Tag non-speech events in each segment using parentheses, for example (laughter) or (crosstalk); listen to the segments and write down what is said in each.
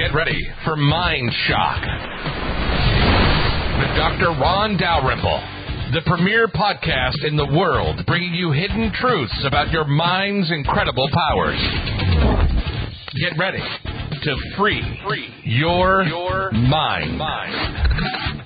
Get ready for Mind Shock with Dr. Ron Dalrymple, the premier podcast in the world bringing you hidden truths about your mind's incredible powers. Get ready to free, your mind.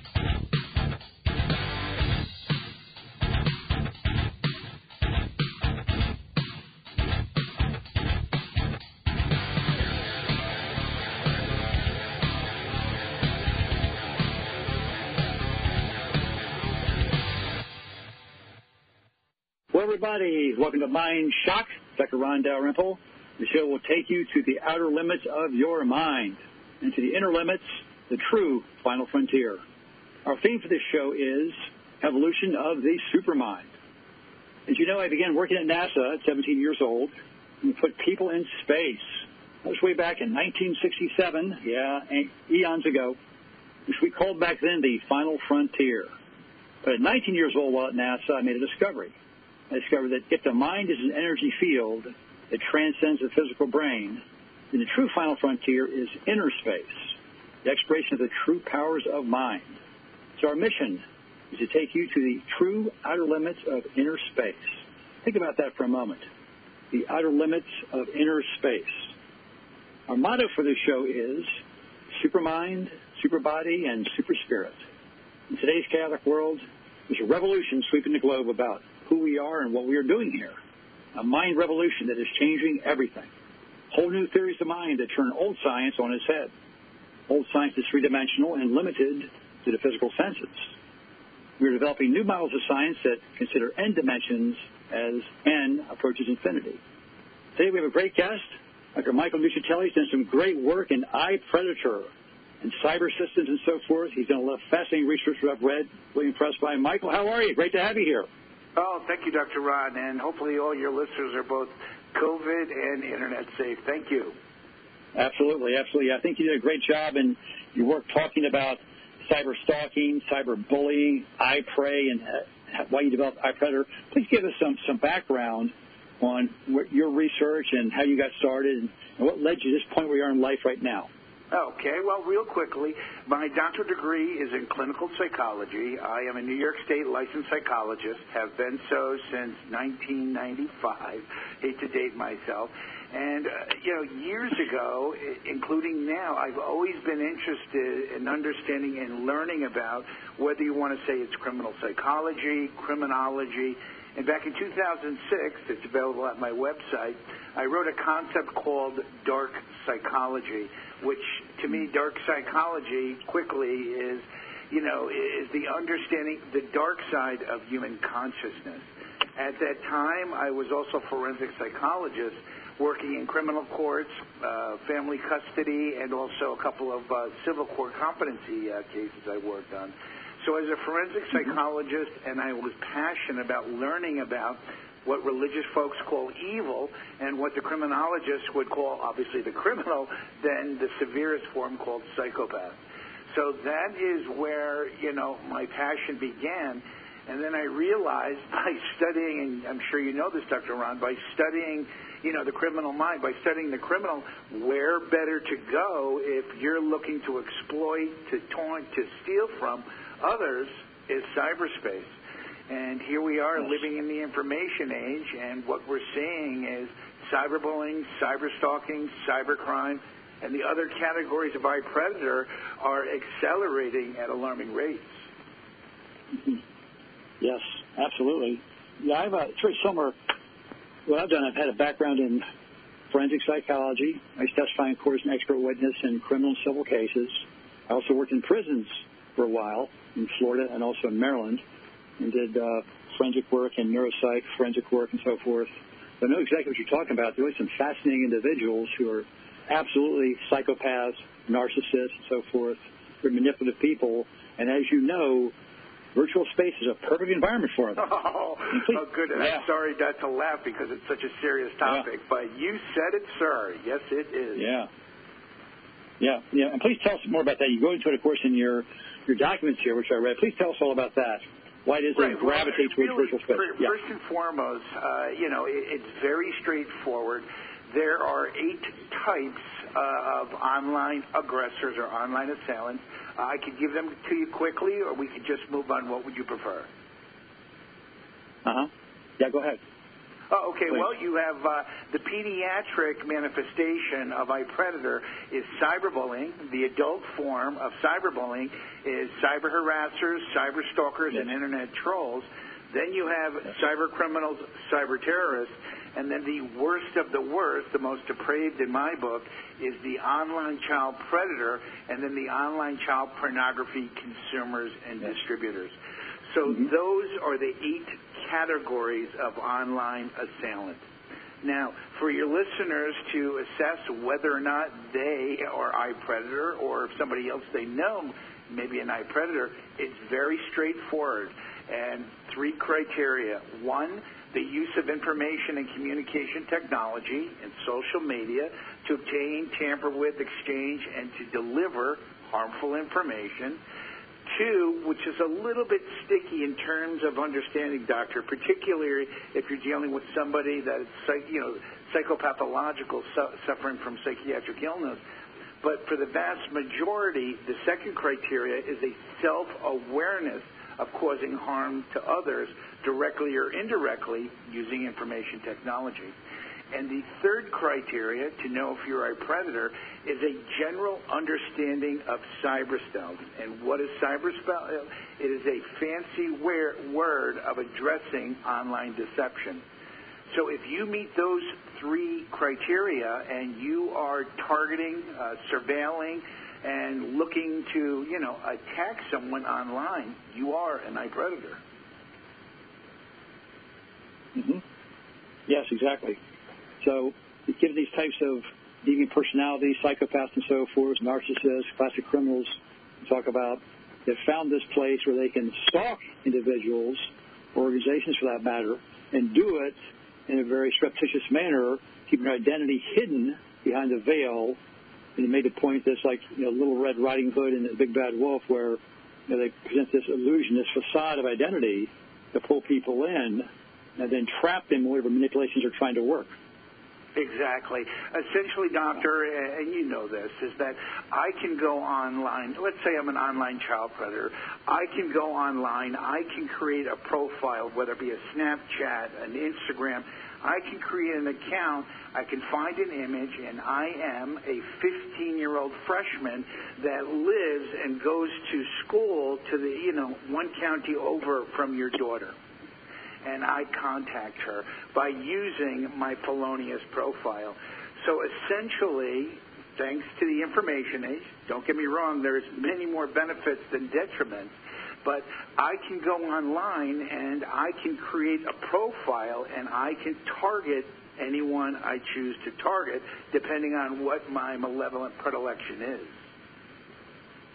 Everybody. Welcome to Mind Shock. Dr. Ron Dalrymple. The show will take you to the outer limits of your mind and to the inner limits, the true final frontier. Our theme for this show is evolution of the supermind. As you know, I began working at NASA at 17 years old and put people in space. That was way back in 1967, yeah, eons ago, which we called back then the final frontier. But at 19 years old while at NASA, I made a discovery. I discovered that if the mind is an energy field that transcends the physical brain, then the true final frontier is inner space, the exploration of the true powers of mind. So our mission is to take you to the true outer limits of inner space. Think about that for a moment. The outer limits of inner space. Our motto for this show is supermind, superbody, and superspirit. In today's chaotic world, there's a revolution sweeping the globe about who we are and what we are doing here. A mind revolution that is changing everything. Whole new theories of mind that turn old science on its head. Old science is three-dimensional and limited to the physical senses. We are developing new models of science that consider n dimensions as n approaches infinity. Today we have a great guest. Dr. Michael Nuccitelli has done some great work in eye predator and cyber systems and so forth. He's done a lot of fascinating research that I've read. Really impressed by him. Michael. How are you? Great to have you here. Oh, thank you, Dr. Ron, and hopefully all your listeners are both COVID and internet safe. Thank you. Absolutely, absolutely. I think you did a great job in your work talking about cyber stalking, cyber bullying, prey, and uh, why you developed iPredator. Please give us some some background on your research and how you got started and what led you to this point where you are in life right now. Okay, well, real quickly, my doctorate degree is in clinical psychology. I am a New York State licensed psychologist, have been so since 1995. Hate to date myself. And, uh, you know, years ago, including now, I've always been interested in understanding and learning about whether you want to say it's criminal psychology, criminology. And back in 2006, it's available at my website, I wrote a concept called dark psychology which to me, dark psychology quickly is, you know, is the understanding the dark side of human consciousness. At that time, I was also a forensic psychologist working in criminal courts, uh, family custody, and also a couple of uh, civil court competency uh, cases I worked on. So as a forensic mm-hmm. psychologist, and I was passionate about learning about what religious folks call evil and what the criminologists would call, obviously, the criminal, then the severest form called psychopath. So that is where, you know, my passion began. And then I realized (laughs) by studying, and I'm sure you know this, Dr. Ron, by studying, you know, the criminal mind, by studying the criminal, where better to go if you're looking to exploit, to taunt, to steal from others is cyberspace. And here we are living in the information age, and what we're seeing is cyberbullying, cyberstalking, cybercrime, and the other categories of eye predator are accelerating at alarming rates. Mm-hmm. Yes, absolutely. Yeah, I've it's very similar. What I've done, I've had a background in forensic psychology. I testify in court as an expert witness in criminal and civil cases. I also worked in prisons for a while in Florida and also in Maryland and did uh, forensic work and neuropsych forensic work and so forth. I know exactly what you're talking about. There are some fascinating individuals who are absolutely psychopaths, narcissists, and so forth. They're manipulative people, and as you know, virtual space is a perfect environment for them. (laughs) Oh, oh good. Yeah. I'm sorry not to laugh because it's such a serious topic, Yeah. but you said it, sir. Yes, it is. Yeah. Yeah, yeah. And please tell us more about that. You go into it, of course, in your your documents here, which I read. Please tell us all about that. Why does it gravitate towards virtual space? First and foremost, uh, you know, it, it's very straightforward. There are eight types uh, of online aggressors or online assailants. Uh, I could give them to you quickly, or we could just move on. What would you prefer? Uh huh. Yeah, go ahead. Oh, okay. Please. Well, you have uh, the pediatric manifestation of iPredator is cyberbullying. The adult form of cyberbullying is cyber harassers, cyber stalkers, Yes. and internet trolls. Then you have cyber criminals, cyber terrorists, and then the worst of the worst, the most depraved in my book, is the online child predator, and then the online child pornography consumers and Yes. distributors. So those are the eight categories of online assailant. Now, for your listeners to assess whether or not they are iPredator or if somebody else they know may be an iPredator, it's very straightforward. And three criteria. One, the use of information and communication technology and social media to obtain, tamper with, exchange, and to deliver harmful information. Two, which is a little bit sticky in terms of understanding, doctor, particularly if you're dealing with somebody that is, psych- you know, psychopathological, su- suffering from psychiatric illness. But for the vast majority, the second criteria is a self-awareness of causing harm to others directly or indirectly using information technology. And the third criteria to know if you're a predator is a general understanding of cyber stealth. And what is cyber stealth? It is a fancy word of addressing online deception. So if you meet those three criteria and you are targeting, uh, surveilling, and looking to, you know, attack someone online, you are an iPredator. hmm Yes, exactly. So, given these types of deviant personalities, psychopaths and so forth, narcissists, classic criminals, talk about, they've found this place where they can stalk individuals, organizations for that matter, and do it in a very surreptitious manner, keeping their identity hidden behind a veil. And they made the point that's like you know, Little Red Riding Hood and the Big Bad Wolf, where you know, they present this illusion, this facade of identity to pull people in and then trap them whatever manipulations are trying to work. Exactly. Essentially, doctor, and you know this, is that I can go online. Let's say I'm an online child predator. I can go online. I can create a profile, whether it be a Snapchat, an Instagram. I can create an account. I can find an image, and I am a 15-year-old freshman that lives and goes to school to the, you know, one county over from your daughter and I contact her by using my felonious profile. So essentially, thanks to the information age, don't get me wrong, there's many more benefits than detriments, but I can go online and I can create a profile and I can target anyone I choose to target depending on what my malevolent predilection is.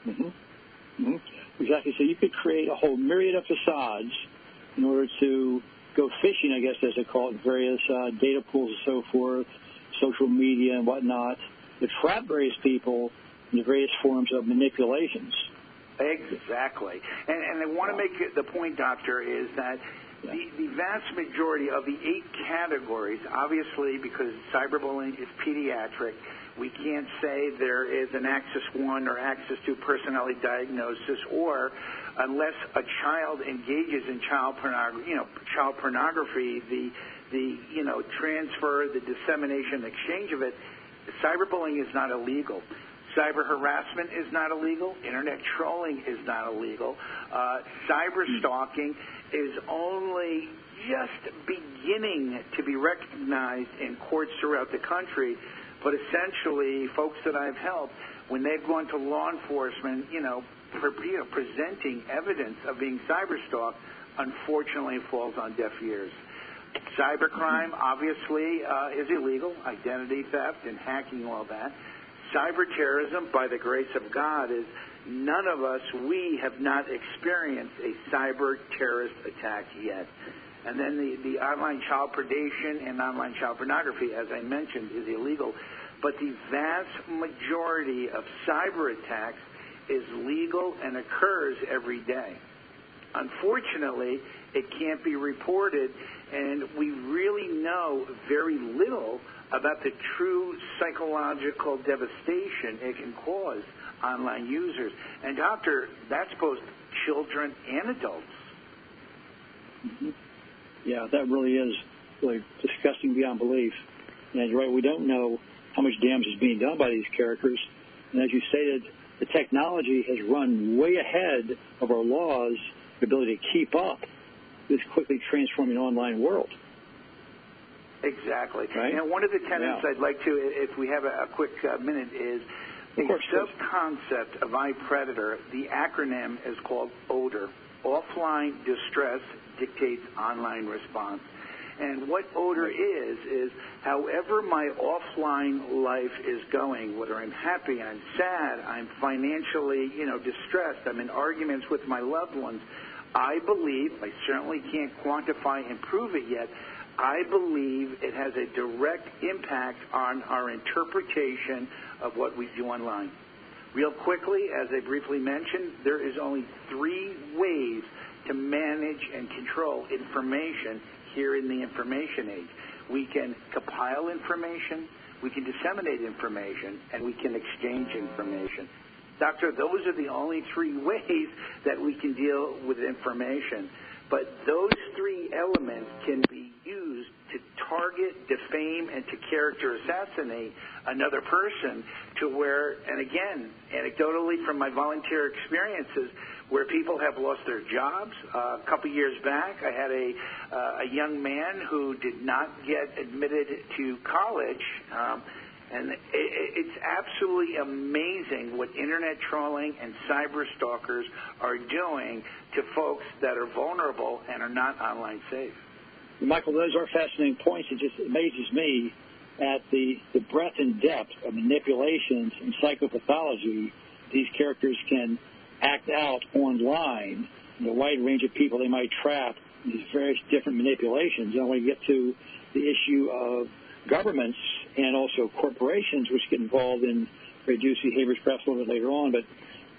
Mm-hmm. Mm-hmm. Exactly. So you could create a whole myriad of facades in order to go fishing, I guess, as they call it, various uh, data pools and so forth, social media and whatnot, to trap various people in the various forms of manipulations. Exactly. And, and I want to make the point, Doctor, is that Yeah. the, the vast majority of the eight categories, obviously, because cyberbullying is pediatric, we can't say there is an Axis 1 or Axis 2 personality diagnosis, or unless a child engages in child pornography, you know, child pornography, the, the, you know, transfer, the dissemination, exchange of it, cyberbullying is not illegal. Cyber harassment is not illegal. Internet trolling is not illegal. Uh, cyber stalking is only just beginning to be recognized in courts throughout the country. But essentially, folks that I've helped, when they've gone to law enforcement, you know, for, you know presenting evidence of being cyber stalked, unfortunately falls on deaf ears. Cybercrime obviously uh, is illegal, identity theft and hacking, all that. cyber terrorism, by the grace of God, is none of us, we have not experienced a cyber terrorist attack yet. And then the, the online child predation and online child pornography, as I mentioned, is illegal. But the vast majority of cyber attacks is legal and occurs every day. Unfortunately, it can't be reported, and we really know very little about the true psychological devastation it can cause online users. And, Doctor, that's both children and adults. Mm-hmm. Yeah, that really is really disgusting beyond belief. And you're right, we don't know how much damage is being done by these characters. And as you stated, the technology has run way ahead of our laws, the ability to keep up this quickly transforming online world. Exactly. Right? And one of the tenets yeah. I'd like to, if we have a, a quick uh, minute, is the sub-concept of iPredator. The acronym is called ODER, Offline Distress Dictates Online Response. And what ODER is, is however my offline life is going, whether I'm happy, I'm sad, I'm financially, you know, distressed, I'm in arguments with my loved ones, I believe, I certainly can't quantify and prove it yet, I believe it has a direct impact on our interpretation of what we do online. Real quickly, as I briefly mentioned, there is only three ways to manage and control information here in the information age. We can compile information, we can disseminate information, and we can exchange information. Doctor, those are the only three (laughs) ways that we can deal with information. But those three elements can be used to target, defame, and to character assassinate another person to where, and again, anecdotally from my volunteer experiences, where people have lost their jobs. Uh, a couple years back, I had a, uh, a young man who did not get admitted to college. Um, and it, it's absolutely amazing what internet trolling and cyber stalkers are doing to folks that are vulnerable and are not online safe. Michael, those are fascinating points. It just amazes me at the, the breadth and depth of manipulations and psychopathology these characters can act out online, the wide range of people they might trap, these various different manipulations. And when you get to the issue of governments and also corporations, which get involved in reduced behaviors perhaps a little bit later on, but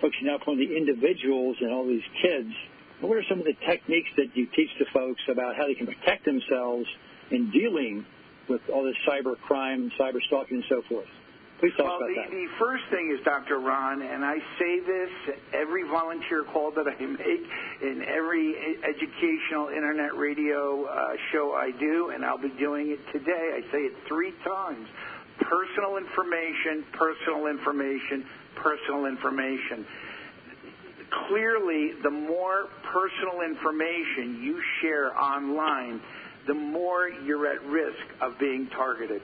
focusing now upon the individuals and all these kids, what are some of the techniques that you teach to folks about how they can protect themselves in dealing with all this cyber crime, cyber stalking, and so forth? Please talk well, about the, that. the first thing is, Dr. Ron, and I say this every volunteer call that I make, in every educational internet radio uh, show I do, and I'll be doing it today. I say it three times. Personal information, personal information, personal information. Clearly, the more personal information you share online, the more you're at risk of being targeted.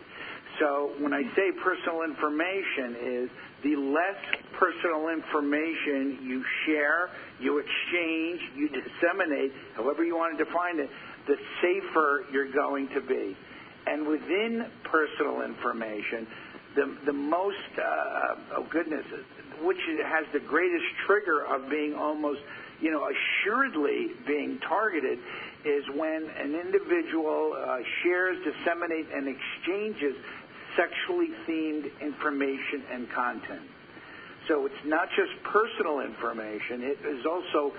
So when I say personal information is the less personal information you share, you exchange, you disseminate, however you want to define it, the safer you're going to be. And within personal information, the, the most, uh, oh goodness, which has the greatest trigger of being almost, you know, assuredly being targeted is when an individual uh, shares, disseminates, and exchanges sexually themed information and content. So it's not just personal information, it is also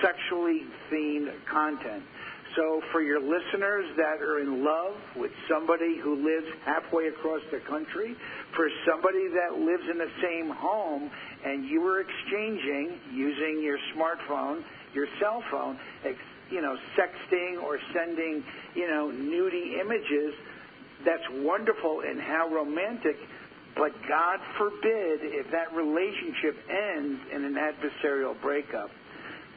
sexually themed content. So for your listeners that are in love with somebody who lives halfway across the country, for somebody that lives in the same home, and you are exchanging using your smartphone, your cell phone, you know, sexting or sending, you know, nudie images, that's wonderful and how romantic, but God forbid if that relationship ends in an adversarial breakup.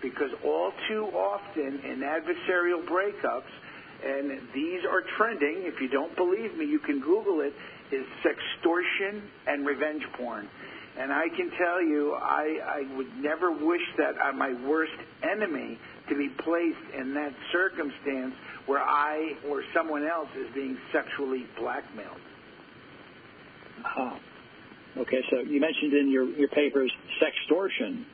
Because all too often in adversarial breakups, and these are trending, if you don't believe me, you can Google it, is sextortion and revenge porn. And I can tell you, I, I would never wish that on my worst enemy to be placed in that circumstance where I or someone else is being sexually blackmailed. Oh. Okay, so you mentioned in your, your papers sextortion.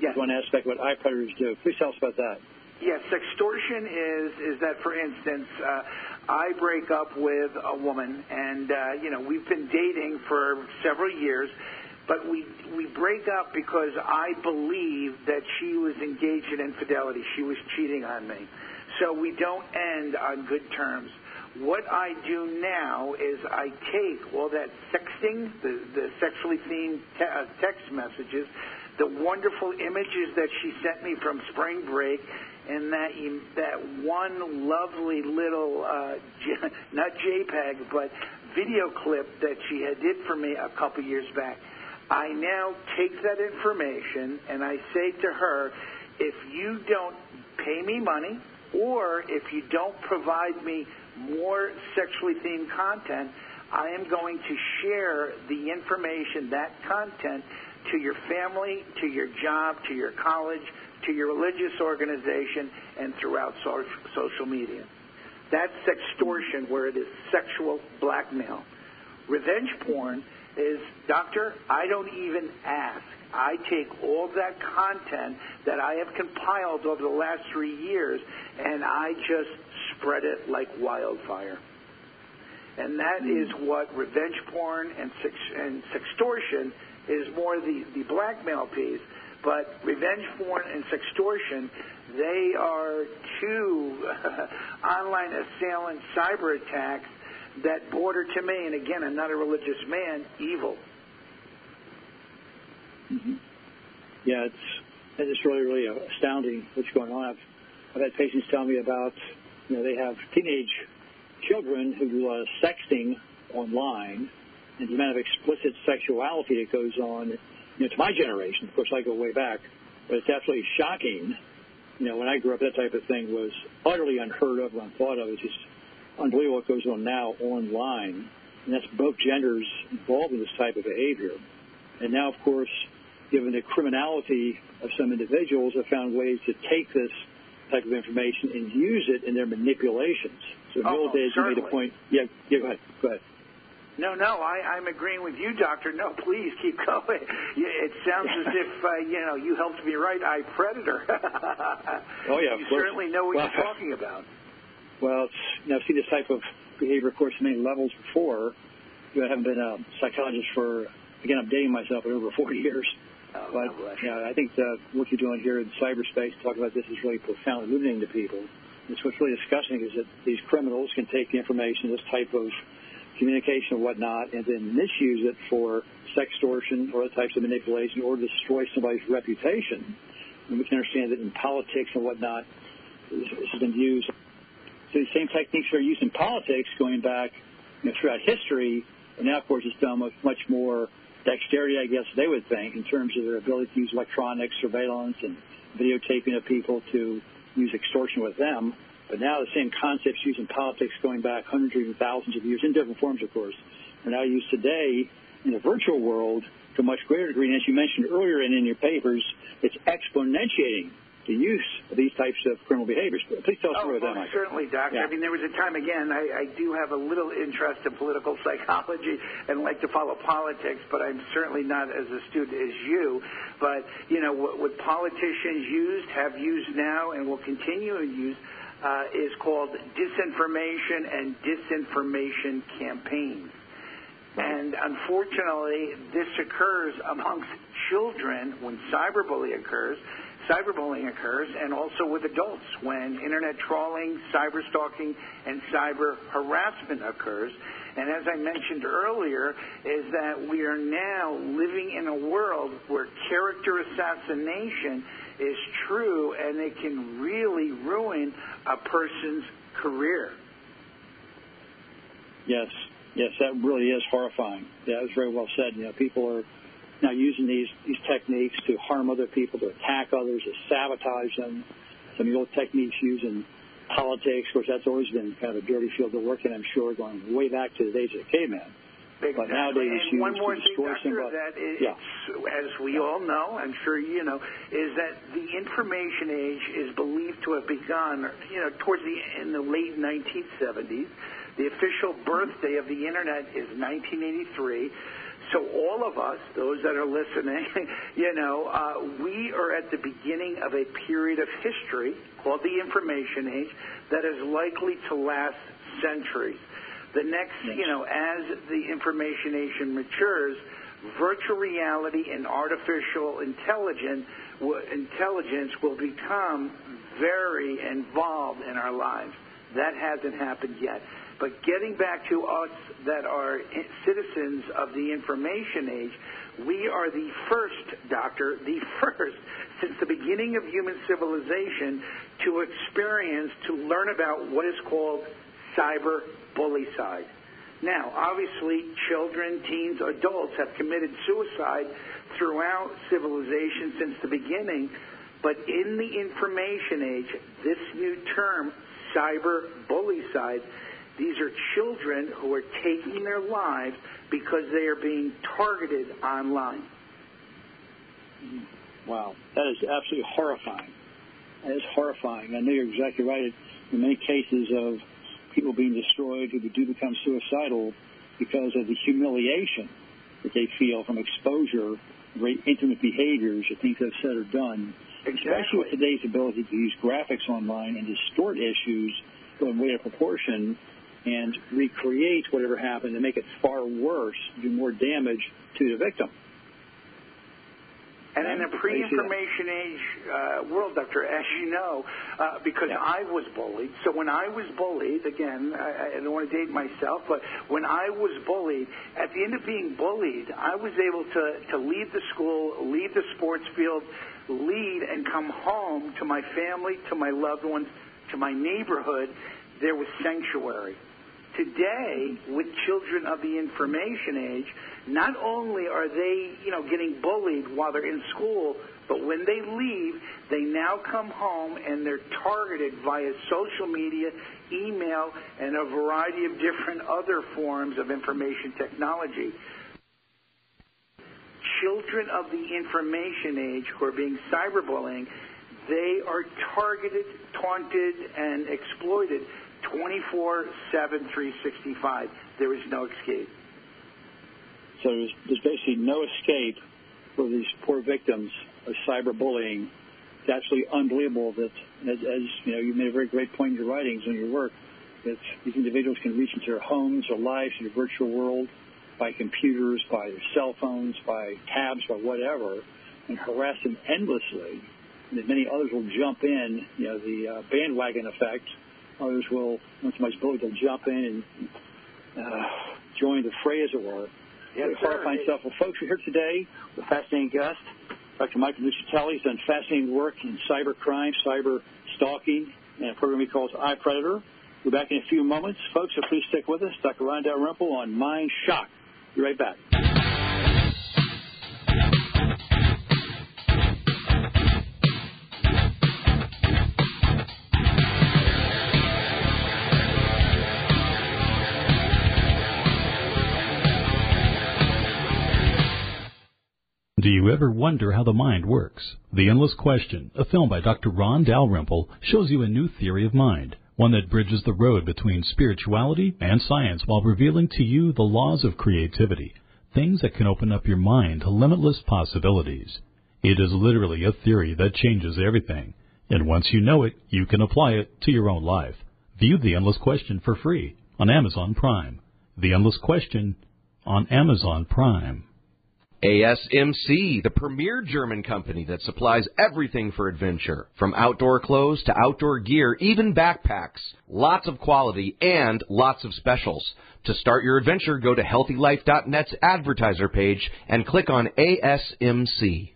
Yes. One aspect of what iPredators do. Please tell us about that. Yes, sextortion is is that, for instance, uh, I break up with a woman, and uh, you know we've been dating for several years, but we we break up because I believe that she was engaged in infidelity. She was cheating on me, so we don't end on good terms. What I do now is I take all that sexting, the, the sexually themed te- uh, text messages, the wonderful images that she sent me from spring break, and that that one lovely little uh, (laughs) not JPEG but video clip that she had did for me a couple years back. I now take that information and I say to her, if you don't pay me money or if you don't provide me more sexually themed content, I am going to share the information, that content, to your family, to your job, to your college, to your religious organization, and throughout so- social media. That's extortion, where it is sexual blackmail. Revenge porn is, doctor, I don't even ask. I take all that content that I have compiled over the last three years and I just spread it like wildfire. And that hmm. is what revenge porn and, sex, and sextortion is more the, the blackmail piece. But revenge porn and sextortion, they are two (laughs) online assailant cyber attacks that border to me, and again, I'm not a religious man, evil. Mm-hmm. Yeah, it's it's really really astounding what's going on. I've I've had patients tell me about you know they have teenage children who do a lot of sexting online, and the amount of explicit sexuality that goes on. You know, to my generation, of course, I go way back, but it's absolutely shocking. You know, when I grew up, that type of thing was utterly unheard of, and unthought of. It's just unbelievable what goes on now online, and that's both genders involved in this type of behavior. And now, of course, given the criminality of some individuals, have found ways to take this type of information and use it in their manipulations. So in the oh, old days, certainly. you made a point. Yeah, yeah, go ahead. Go ahead. No, no, I, I'm agreeing with you, Doctor. No, please keep (laughs) going. It sounds as if (laughs) uh, you know you helped me write "I Predator." (laughs) oh yeah, you of course. certainly know what well, you're talking about. Well, you know, I've seen this type of behavior, of course, at many levels before. You know, I haven't been a psychologist for again, I'm dating myself, but over 40 years. Oh, but yeah, I think the work you're doing here in cyberspace, talk about this, is really profoundly illuminating to people. And so what's really disgusting is that these criminals can take the information, this type of communication and whatnot, and then misuse it for sextortion or other types of manipulation or destroy somebody's reputation. And we can understand that in politics and whatnot, this has been used. So the same techniques are used in politics going back you know, throughout history, and now, of course, it's done with much more dexterity, I guess they would think, in terms of their ability to use electronic surveillance and videotaping of people to use extortion with them. But now the same concepts used in politics going back hundreds or even thousands of years, in different forms, of course, are now used today in the virtual world to a much greater degree. And as you mentioned earlier and in your papers, it's exponentiating the use of these types of criminal behaviors. Please tell us oh, more well, about that. Certainly, Doctor. Yeah. I mean, there was a time, again, I, I do have a little interest in political (laughs) psychology and like to follow politics, but I'm certainly not as astute as you. But, you know, what, what politicians used, have used now, and will continue to use uh, is called disinformation and disinformation campaigns. And unfortunately, this occurs amongst children when cyberbullying occurs cyberbullying occurs and also with adults when internet trolling, cyber stalking, and cyber harassment occurs. And as I mentioned earlier, is that we are now living in a world where character assassination is true and it can really ruin a person's career. Yes, yes, that really is horrifying. That was very well said. You know, people are now using these these techniques to harm other people, to attack others, to sabotage them. Some of the old techniques used in politics, of course, that's always been kind of a dirty field to work in. I'm sure, going way back to the days of the caveman. Exactly. But nowadays, and one more thing, Doctor, that is, yeah. as we all know, I'm sure you know, is that the information age is believed to have begun, you know, towards the in the late 1970s. The official birthday of the internet is 1983. So all of us, those that are listening, (laughs) you know, uh, we are at the beginning of a period of history called the information age that is likely to last centuries. The next, you know, as the information age matures, virtual reality and artificial intelligence intelligence will become very involved in our lives. That hasn't happened yet. But getting back to us that are citizens of the information age, we are the first, doctor, the (laughs) first since the beginning of human civilization to experience, to learn about what is called cyber bullycide. Now, obviously, children, teens, adults have committed suicide throughout civilization since the beginning, but in the information age, this new term, cyber bullycide, these are children who are taking their lives because they are being targeted online. Wow, that is absolutely horrifying. That is horrifying. I know you're exactly right. In many cases of people being destroyed who do become suicidal because of the humiliation that they feel from exposure, very intimate behaviors or things they've said or done. Exactly. Especially with today's ability to use graphics online and distort issues in way of proportion and recreate whatever happened and make it far worse, do more damage to the victim. And in a pre-information age uh, world, Doctor, as you know, uh, because yeah. I was bullied. So when I was bullied, again, I, I don't want to date myself, but when I was bullied, at the end of being bullied, I was able to to leave the school, leave the sports field, leave and come home to my family, to my loved ones, to my neighborhood. There was sanctuary. Today, with children of the information age, not only are they, you know, getting bullied while they're in school, but when they leave, they now come home and they're targeted via social media, email, and a variety of different other forms of information technology. Children of the information age who are being cyberbullying, they are targeted, taunted, and exploited 24 7, 365. There is no escape. So there's, there's basically no escape for these poor victims of cyberbullying. It's absolutely unbelievable that, as, as you know, you made a very great point in your writings and your work, that these individuals can reach into their homes, their lives, their virtual world by computers, by their cell phones, by tabs, by whatever, and harass them endlessly. And many others will jump in, you know, the uh, bandwagon effect. Others will, once somebody's bullied, they'll jump in and uh, join the fray, as it were. Yes, Find stuff. Well, folks, we're here today with a fascinating guest. Dr. Michael Nuccitelli has done fascinating work in cyber crime, cyber stalking, and a program he calls iPredator. We're back in a few moments. Folks, so please stick with us. Dr. Ron Dalrymple on Mind Shock. Be right back. Do you ever wonder how the mind works? The Endless Question, a film by Dr. Ron Dalrymple, shows you a new theory of mind, one that bridges the road between spirituality and science while revealing to you the laws of creativity, things that can open up your mind to limitless possibilities. It is literally a theory that changes everything, and once you know it, you can apply it to your own life. View The Endless Question for free on Amazon Prime. The Endless Question on Amazon Prime. ASMC, the premier German company that supplies everything for adventure, from outdoor clothes to outdoor gear, even backpacks. Lots of quality and lots of specials. To start your adventure, go to healthylife.net's advertiser page and click on ASMC.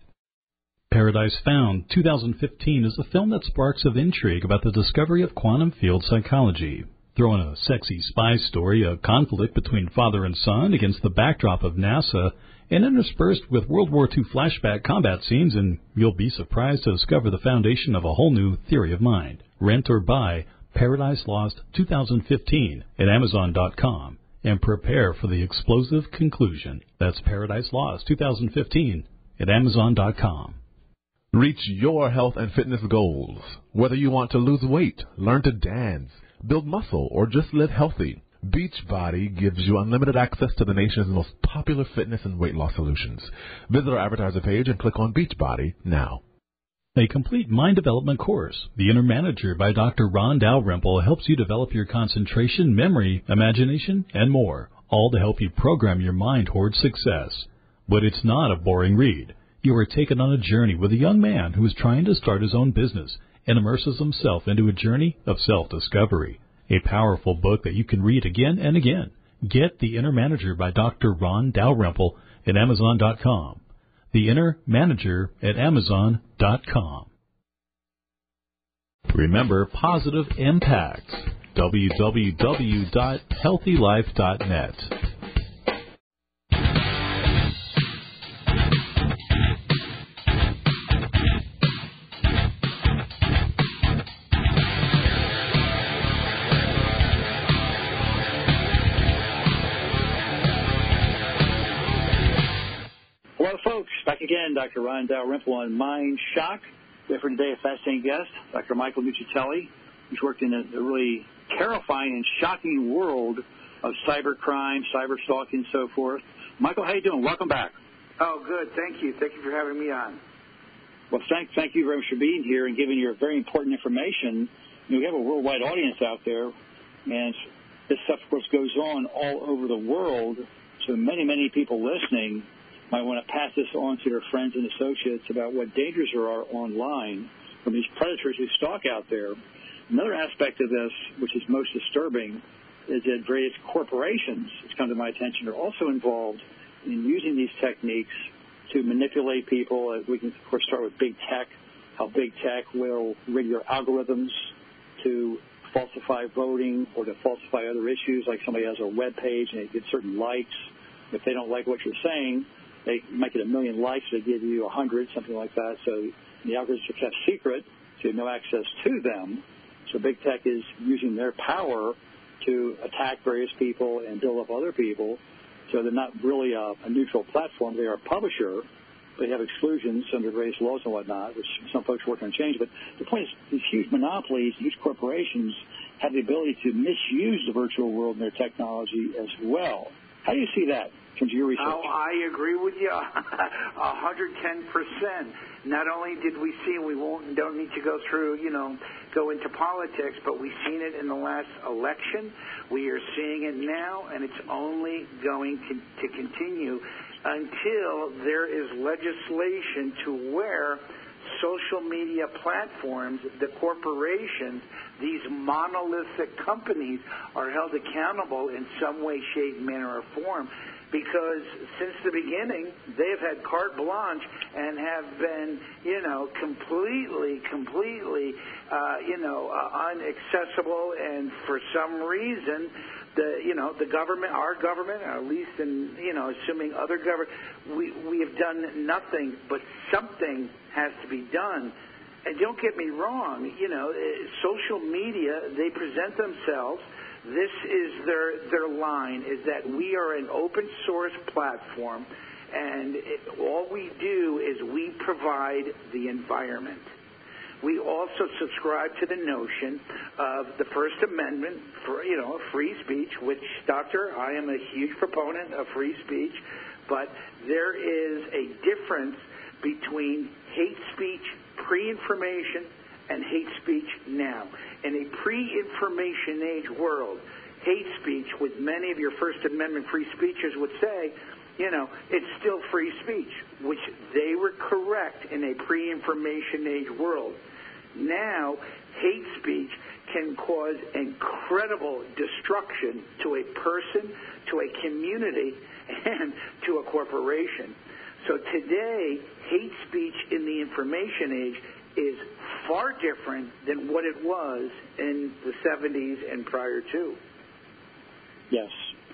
Paradise Found 2015 is a film that sparks of intrigue about the discovery of quantum field psychology. Throw in a sexy spy story, a conflict between father and son against the backdrop of NASA, and interspersed with World War II flashback combat scenes, and you'll be surprised to discover the foundation of a whole new theory of mind. Rent or buy Paradise Lost 2015 at Amazon.com and prepare for the explosive conclusion. That's Paradise Lost 2015 at Amazon.com. Reach your health and fitness goals. Whether you want to lose weight, learn to dance, build muscle, or just live healthy. Beachbody gives you unlimited access to the nation's most popular fitness and weight loss solutions. Visit our advertiser page and click on Beachbody now. A complete mind development course, The Inner Manager by Dr. Ron Dalrymple, helps you develop your concentration, memory, imagination, and more, all to help you program your mind towards success. But it's not a boring read. You are taken on a journey with a young man who is trying to start his own business and immerses himself into a journey of self-discovery. A powerful book that you can read again and again. Get The Inner Manager by Dr. Ron Dalrymple at Amazon.com. The Inner Manager at Amazon.com. Remember Positive Impact. www.healthylife.net. Dr. Ron Dalrymple on Mind Shock. We have for today a fascinating guest, Dr. Michael Nuccitelli, who's worked in a, a really terrifying and shocking world of cybercrime, cyber stalking, and so forth. Michael, how you doing? Welcome back. Oh, good. Thank you. Thank you for having me on. Well, thank, thank you very much for being here and giving your very important information. You know, we have a worldwide audience out there, and this stuff, of course, goes on all over the world. So many, many people listening might want to pass this on to their friends and associates about what dangers there are online from these predators who stalk out there. Another aspect of this, which is most disturbing, is that various corporations, it's come to my attention, are also involved in using these techniques to manipulate people. Uh, We can, of course, start with big tech, how big tech will rig your algorithms to falsify voting or to falsify other issues, like somebody has a web page and they get certain likes. If they don't like what you're saying, they might get a million likes, they give you a hundred, something like that. So the algorithms are kept secret, so you have no access to them. So big tech is using their power to attack various people and build up other people. So they're not really a, a neutral platform. They are a publisher. They have exclusions under various laws and whatnot, which some folks working on change. But the point is, these huge monopolies, huge corporations have the ability to misuse the virtual world and their technology as well. How do you see that of your research? Oh, I agree with you (laughs) hundred ten percent. Not only did we see, we won't don't need to go through, you know, go into politics, but we've seen it in the last election. We are seeing it now, and it's only going to, to continue until there is legislation to where social media platforms, the corporations, these monolithic companies are held accountable in some way, shape, manner, or form because since the beginning they've had carte blanche and have been, you know, completely, completely, uh, you know, uh, unaccessible, and for some reason, the, you know, the government, our government, or at least in, you know, assuming other government, we we have done nothing, but something has to be done. And don't get me wrong, you know, eh, social media, they present themselves this is their their line is that we are an open source platform and it, all we do is we provide the environment. We also subscribe to the notion of the First Amendment for you know free speech, which, Doctor, I am a huge proponent of free speech, but there is a difference between hate speech pre-information and hate speech now. In a pre-information age world, hate speech, with many of your First Amendment free speechers would say, you know, it's still free speech, which they were correct in a pre-information age world. Now, hate speech can cause incredible destruction to a person, to a community, (laughs) and to a corporation. So today, hate speech in the information age is far different than what it was in the 70s and prior to. Yes,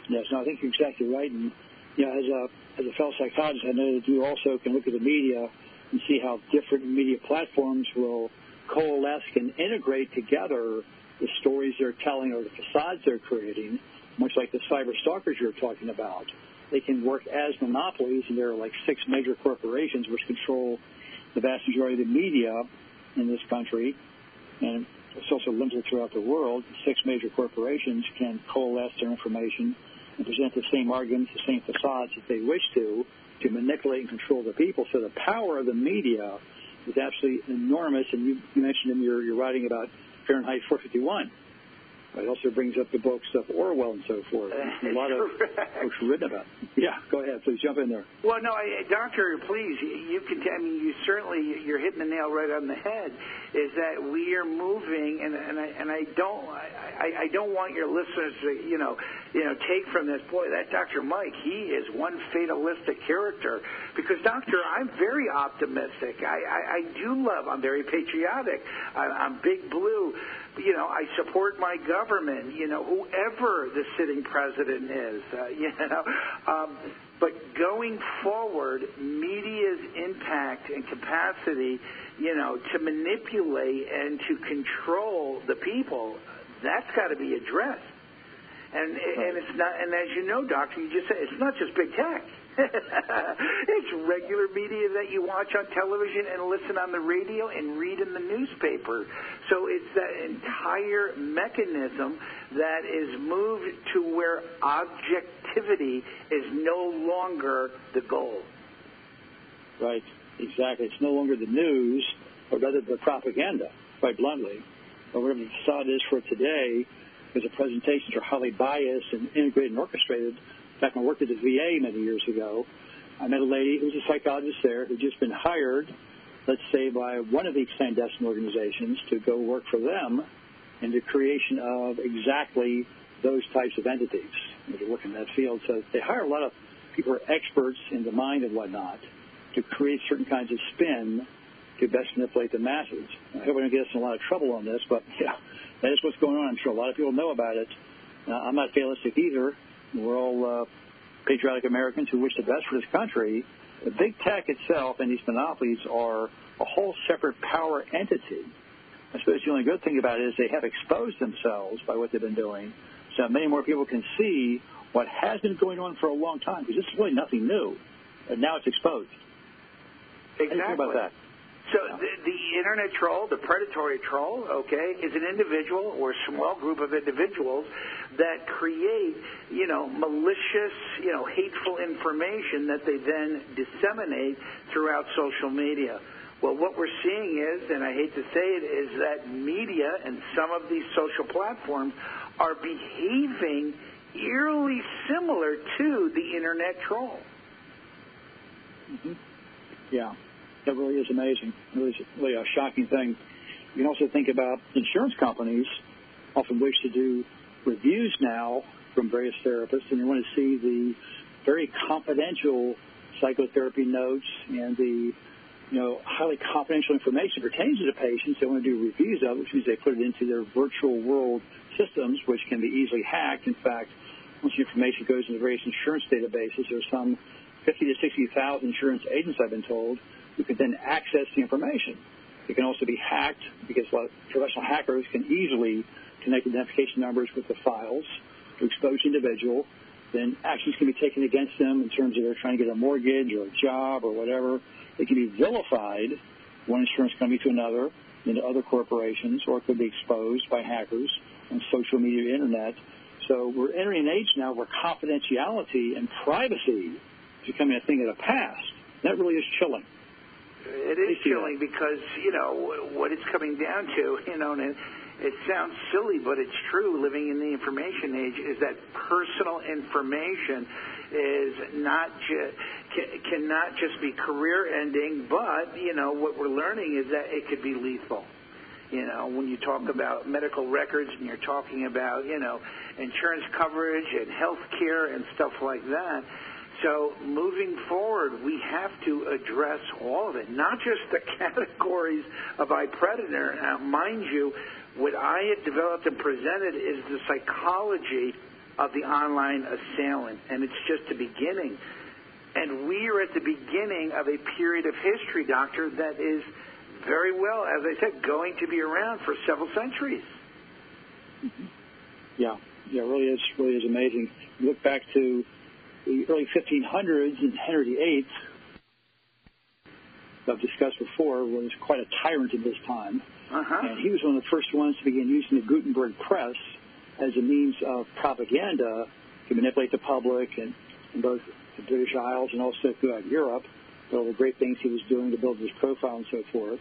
yes. No, I think you're exactly right. And you know, as a as a fellow psychologist, I know that you also can look at the media and see how different media platforms will coalesce and integrate together the stories they're telling or the facades they're creating, much like the cyber stalkers you're talking about. They can work as monopolies, and there are like six major corporations which control the vast majority of the media in this country. And it's also limited throughout the world. Six major corporations can coalesce their information and present the same arguments, the same facades that they wish to, to manipulate and control the people. So the power of the media is absolutely enormous. And you, you mentioned in your, your writing about Fahrenheit 451. It also brings up the books of Orwell and so forth. Uh, a lot of (laughs) books written about. It. Yeah, go ahead. Please jump in there. Well, no, I, doctor, please. You can. I mean, you certainly you're hitting the nail right on the head. Is that we are moving, and and I, and I don't I, I don't want your listeners to you know you know take from this. Boy, that Dr. Mike, he is one fatalistic character. Because doctor, I'm very optimistic. I I, I do love. I'm very patriotic. I, I'm big blue you know, I support my government, you know, whoever the sitting president is, uh, (laughs) you know. Um, but going forward, media's impact and capacity, you know, to manipulate and to control the people, that's got to be addressed. And and it's not. And as you know, doctor, you just said it's not just big tech. (laughs) it's regular media that you watch on television and listen on the radio and read in the newspaper. So it's that entire mechanism that is moved to where objectivity is no longer the goal. Right, exactly. It's no longer the news, or rather the propaganda, quite bluntly, or whatever the facade is for today, because the presentations are highly biased and integrated and orchestrated. In fact, when I worked at the VA many years ago, I met a lady who was a psychologist there who'd just been hired, let's say, by one of these clandestine organizations to go work for them in the creation of exactly those types of entities that are working in that field. So they hire a lot of people who are experts in the mind and whatnot to create certain kinds of spin to best manipulate the masses. I hope we don't get us in a lot of trouble on this, but (laughs) yeah, that is what's going on. I'm sure a lot of people know about it. Uh, I'm not fatalistic either. We're all uh, patriotic Americans who wish the best for this country. The big tech itself and these monopolies are a whole separate power entity. I suppose the only good thing about it is they have exposed themselves by what they've been doing, so many more people can see what has been going on for a long time. Because this is really nothing new, and now it's exposed. Exactly. How do you think about that? So the, the internet troll, the predatory troll, okay, is an individual or a small group of individuals that create, you know, malicious, you know, hateful information that they then disseminate throughout social media. Well, what we're seeing is, and I hate to say it, is that media and some of these social platforms are behaving eerily similar to the internet troll. Mm-hmm. Yeah. That really is amazing. Really really a shocking thing. You can also think about insurance companies often wish to do reviews now from various therapists, and they want to see the very confidential psychotherapy notes and the you know highly confidential information pertaining to the patients. They want to do reviews of, which means they put it into their virtual world systems, which can be easily hacked. In fact, once the information goes into various insurance databases, there's some 50 to 60,000 insurance agents, I've been told, who can then access the information. It can also be hacked because professional hackers can easily connect identification numbers with the files to expose the individual. Then actions can be taken against them in terms of they're trying to get a mortgage or a job or whatever. They can be vilified, one insurance company to another, into other corporations, or it could be exposed by hackers on social media, internet. So we're entering an age now where confidentiality and privacy is becoming a thing of the past. That really is chilling. It is chilling because you know what it's coming down to. You know, and it sounds silly, but it's true. Living in the information age is that personal information is not ju- cannot just be career ending, but you know what we're learning is that it could be lethal. You know, when you talk about medical records and you're talking about you know insurance coverage and health care and stuff like that so moving forward, we have to address all of it, not just the (laughs) categories of iPredator. Now, mind you, what I had developed and presented is the psychology of the online assailant, and it's just the beginning. And we are at the beginning of a period of history, Doctor, that is very well, as I said, going to be around for several centuries. (laughs) Yeah, yeah, it really is, really is amazing. Look back to the early 1500s and Henry VIII I've discussed before, was quite a tyrant at this time. Uh-huh. And he was one of the first ones to begin using the Gutenberg press as a means of propaganda to manipulate the public and in both the British Isles and also throughout Europe. All the great things he was doing to build his profile and so forth.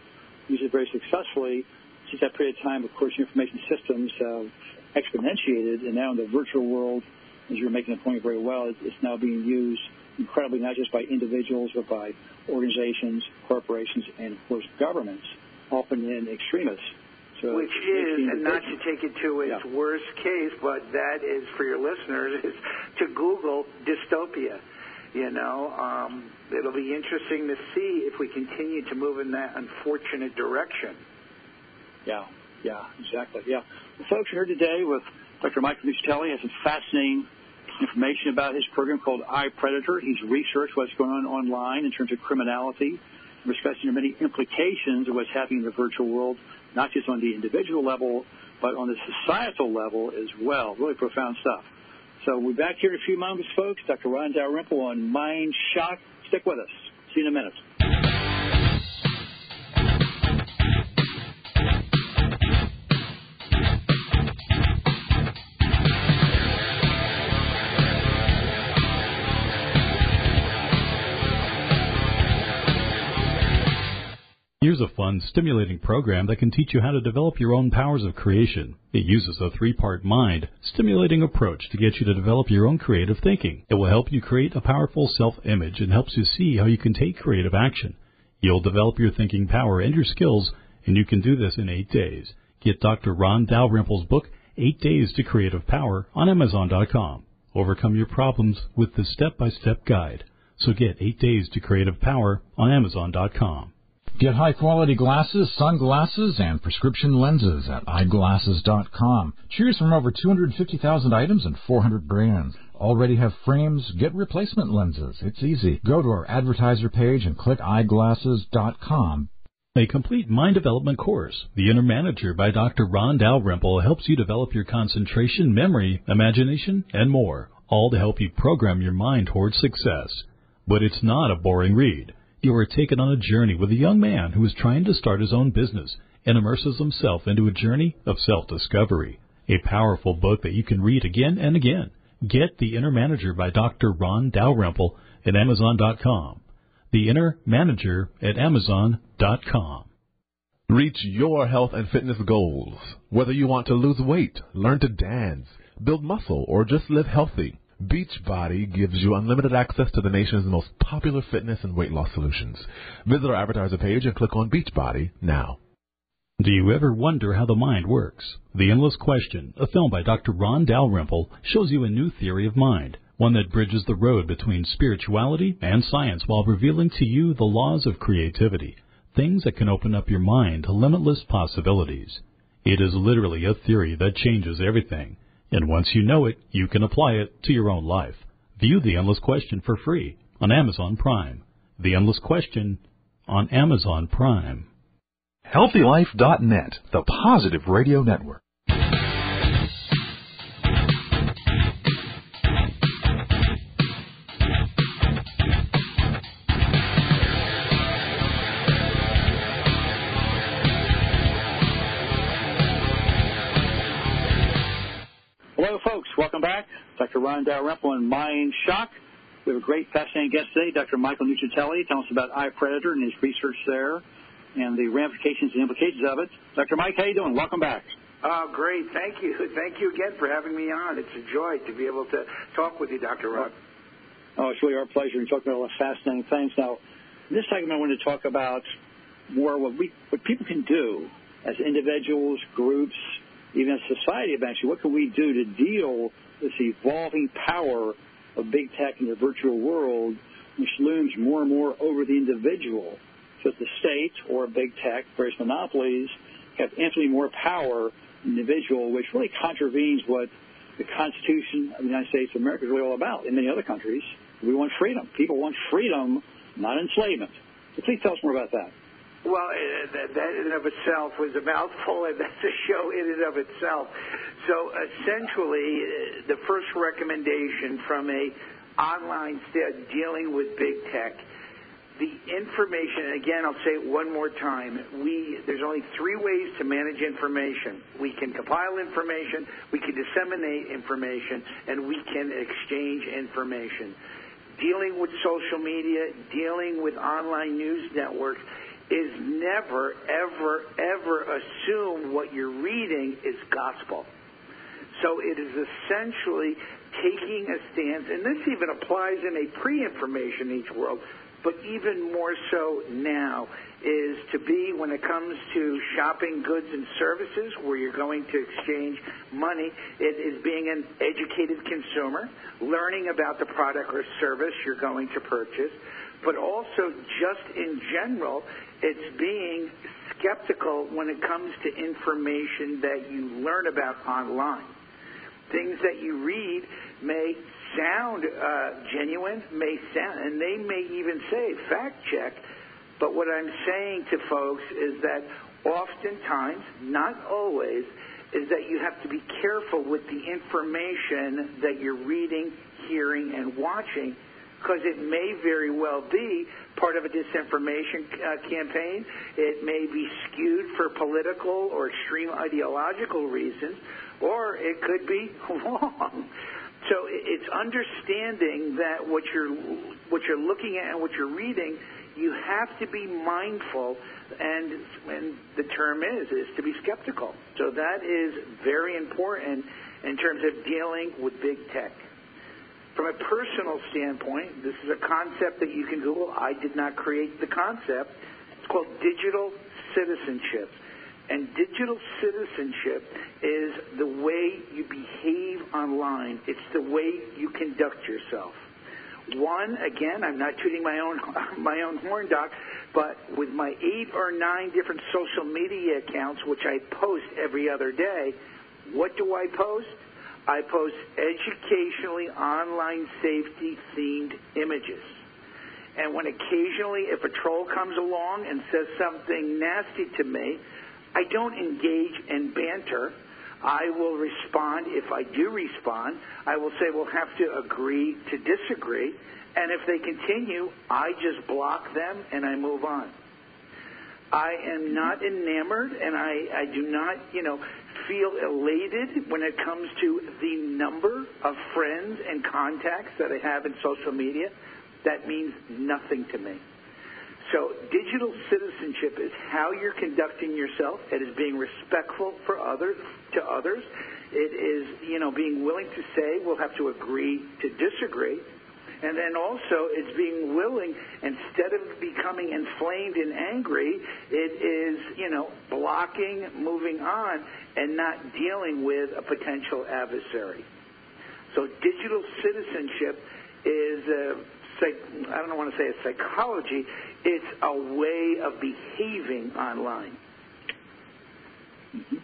Used it very successfully. Since that period of time, of course, information systems have exponentiated, and now in the virtual world, as you're making the point very well, it's now being used incredibly not just by individuals, but by organizations, corporations, and of course governments, often in extremists. So Which is, and not to take it to its Yeah. worst case, but that is for your listeners, is to Google dystopia. You know, um, it'll be interesting to see if we continue to move in that unfortunate direction. Yeah, yeah, exactly. Yeah. Well, folks, you're here today with Dr. Michael Nuccitelli. He has some fascinating information about his program called iPredator. He's researched what's going on online in terms of criminality, discussing the many implications of what's happening in the virtual world, not just on the individual level, but on the societal level as well. Really profound stuff. So we're back here in a few moments, folks. Dr. Ron Dalrymple on Mind Shock. Stick with us. See you in a minute. Fun, stimulating program that can teach you how to develop your own powers of creation. It uses a three part mind, stimulating approach to get you to develop your own creative thinking. It will help you create a powerful self image and helps you see how you can take creative action. You'll develop your thinking power and your skills, and you can do this in eight days. Get Dr. Ron Dalrymple's book, Eight Days to Creative Power, on Amazon.com. Overcome your problems with the step by step guide. So get Eight Days to Creative Power on Amazon.com. Get high quality glasses, sunglasses, and prescription lenses at eyeglasses.com. Choose from over 250,000 items and 400 brands. Already have frames? Get replacement lenses. It's easy. Go to our advertiser page and click eyeglasses.com. A complete mind development course, The Inner Manager by Dr. Ron Dalrymple helps you develop your concentration, memory, imagination, and more, all to help you program your mind towards success. But it's not a boring read. You are taken on a journey with a young man who is trying to start his own business and immerses himself into a journey of self-discovery. A powerful book that you can read again and again. Get The Inner Manager by Dr. Ron Dalrymple at Amazon.com. The Inner Manager at Amazon.com. Reach your health and fitness goals. Whether you want to lose weight, learn to dance, build muscle, or just live healthy, Beachbody gives you unlimited access to the nation's most popular fitness and weight loss solutions. Visit our advertiser page and click on Beachbody now. Do you ever wonder how the mind works? The Endless Question, a film by Dr. Ron Dalrymple, shows you a new theory of mind, one that bridges the road between spirituality and science while revealing to you the laws of creativity, things that can open up your mind to limitless possibilities. It is literally a theory that changes everything, and once you know it, you can apply it to your own life. View The Endless Question for free on Amazon Prime. The Endless Question on Amazon Prime. HealthyLife.net, the positive radio network. Ron Dalrymple on Mind Shock. We have a great, fascinating guest today, Dr. Michael Nuccitelli, telling us about iPredator and his research there and the ramifications and implications of it. Dr. Mike, how you doing? Welcome back. Oh, great. Thank you. (laughs) Thank you again for having me on. It's a joy to be able to talk with you, Dr. Ron. Oh, it's really our pleasure. You're talking about all the fascinating things. Now, in this segment, I want to talk about more what we, what people can do as individuals, groups, even as society eventually. What can we do to deal the evolving power of big tech in the virtual world, which looms more and more over the individual? So that the state or big tech, various monopolies, have infinitely more power than the individual, which really contravenes what the Constitution of the United States of America is really all about. In many other countries, we want freedom. People want freedom, not enslavement. So please tell us more about that. Well, uh, that, that in and of itself was a mouthful, and (laughs) that's a show in and of itself. So essentially, uh, the first recommendation from a online st- dealing with big tech the information, and again, I'll say it one more time. We there's only three ways to manage information. We can compile information, we can disseminate information, and we can exchange information. Dealing with social media, dealing with online news networks is never, ever, ever assume what you're reading is gospel. So it is essentially taking a stance, and this even applies in a pre-information age world, but even more so now is to be when it comes to shopping goods and services where you're going to exchange money it is being an educated consumer learning about the product or service you're going to purchase but also just in general it's being skeptical when it comes to information that you learn about online things that you read may sound uh, genuine, may sound, and they may even say fact check. But what I'm saying to folks is that oftentimes, not always, is that you have to be careful with the information that you're reading, hearing, and watching because it may very well be part of a disinformation uh, campaign. It may be skewed for political or extreme ideological reasons, or it could be (laughs) wrong. So it's understanding that what you're what you're looking at and what you're reading, you have to be mindful, and and the term is is to be skeptical. So that is very important in terms of dealing with big tech. From a personal standpoint, this is a concept that you can Google. I did not create the concept. It's called digital citizenship. And digital citizenship is the way you behave online. It's the way you conduct yourself. One, again, I'm not tooting my own (laughs) my own horn, Doc, but with my eight or nine different social media accounts, which I post every other day, what do I post? I post educationally online safety themed images. And when occasionally, a troll comes along and says something nasty to me, I don't engage in banter. I will respond. If I do respond, I will say we'll have to agree to disagree. And if they continue, I just block them and I move on. I am not enamored and I, I do not, you know, feel elated when it comes to the number of friends and contacts that I have in social media. That means nothing to me. So digital citizenship is how you're conducting yourself. It is being respectful for others to others. It is, you know, being willing to say we'll have to agree to disagree. And then also it's being willing, instead of becoming inflamed and angry, it is, you know, blocking, moving on, and not dealing with a potential adversary. So digital citizenship is a, I don't want to say a psychology, it's a way of behaving online. Mm-hmm.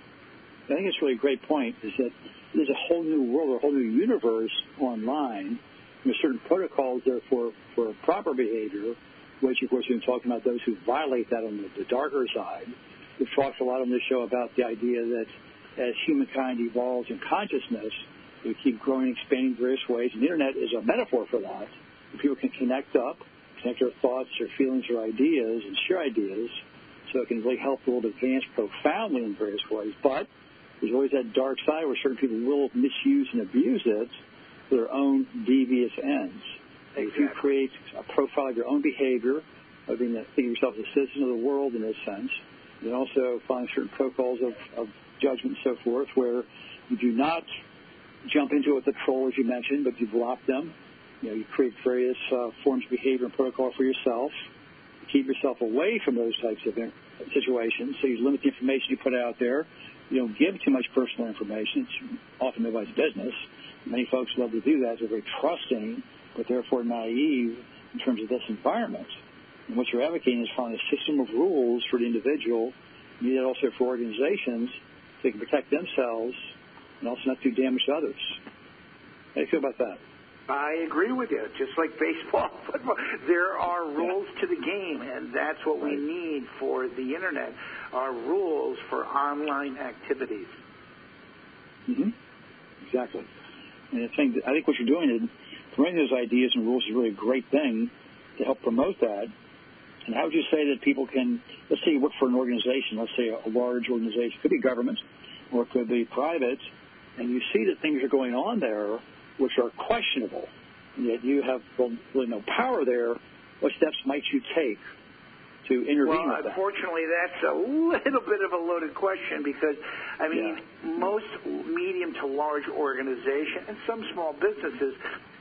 I think it's really a great point. Is that there's a whole new world, a whole new universe online. There's certain protocols there for, for proper behavior, which of course we've been talking about those who violate that on the, the darker side. We've talked a lot on this show about the idea that as humankind evolves in consciousness, we keep growing, expanding various ways. And the internet is a metaphor for that. People can connect up connect our thoughts, our feelings, our ideas, and share ideas so it can really help the world advance profoundly in various ways. But there's always that dark side where certain people will misuse and abuse it their own devious ends. Exactly. If you create a profile of your own behavior, of being thinking yourself as a citizen of the world in this sense, then also find certain protocols of, of judgment and so forth where you do not jump into it with the troll, as you mentioned, but you block them you know, you create various uh, forms of behavior and protocol for yourself. Keep yourself away from those types of situations. So you limit the information you put out there. You don't give too much personal information. It's often nobody's business. Many folks love to do that. They're very trusting, but therefore naive in terms of this environment. And what you're advocating is finding a system of rules for the individual. You need that also for organizations so they can protect themselves and also not do damage to others. How do you feel about that? I agree with you. Just like baseball, (laughs) football, there are rules to the game, and that's what we need for the internet. Are rules for online activities. Mm-hmm. Exactly. And I think I think what you're doing is promoting those ideas and rules is really a great thing to help promote that. And how would you say that people can, let's say you work for an organization, let's say a large organization, could be government or it could be private, and you see that things are going on there which are questionable, and yet you have really no power there, what steps might you take to intervene well, with that? unfortunately, that's a little bit of a loaded question because, I mean, Yeah. most medium to large organizations and some small businesses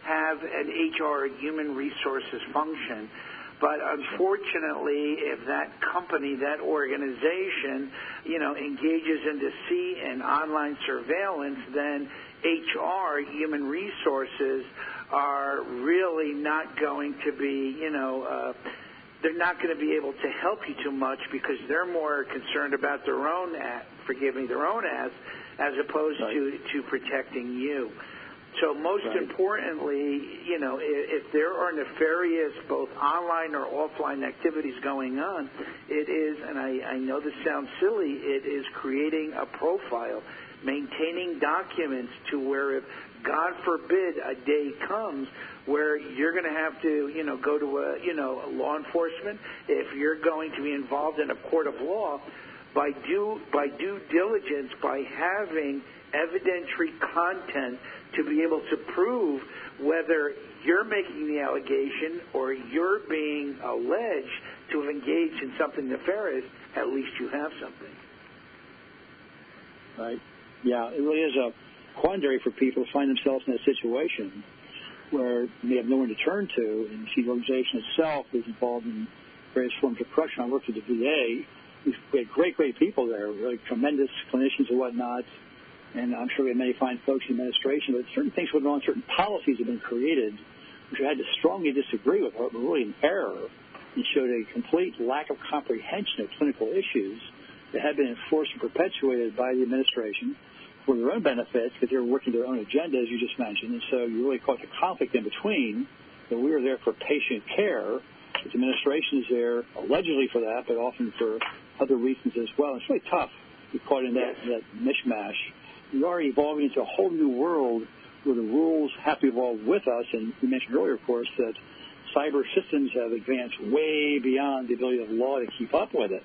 have an HR, human resources function. But unfortunately, if that company, that organization, you know, engages in deceit and online surveillance, then HR, human resources, are really not going to be, you know, uh, they're not going to be able to help you too much because they're more concerned about their own, a- forgive me, their own ass, as opposed to to protecting you. So most Right. importantly, you know, if, if there are nefarious both online or offline activities going on, it is, and I, I know this sounds silly, it is creating a profile, maintaining documents to where if God forbid a day comes where you're going to have to, you know, go to a, you know, law enforcement, if you're going to be involved in a court of law, by due by due diligence, by having evidentiary content to be able to prove whether you're making the allegation or you're being alleged to have engaged in something nefarious, at least you have something. right? Yeah, it really is a quandary for people to find themselves in that situation where they have no one to turn to, and the organization itself is involved in various forms of corruption. I worked at the VA. We had great, great people there, really tremendous clinicians and whatnot, and I'm sure we had many fine folks in administration, but certain things going on, certain policies have been created, which I had to strongly disagree with, were really in error, and showed a complete lack of comprehension of clinical issues that had been enforced and perpetuated by the administration for their own benefits because they were working their own agenda, as you just mentioned. And so you really caught the conflict in between that we were there for patient care. The administration is there allegedly for that, but often for other reasons as well. It's really tough to be caught in that, that mishmash. We are evolving into a whole new world where the rules have to evolve with us. And we mentioned earlier, of course, that cyber systems have advanced way beyond the ability of law to keep up with it.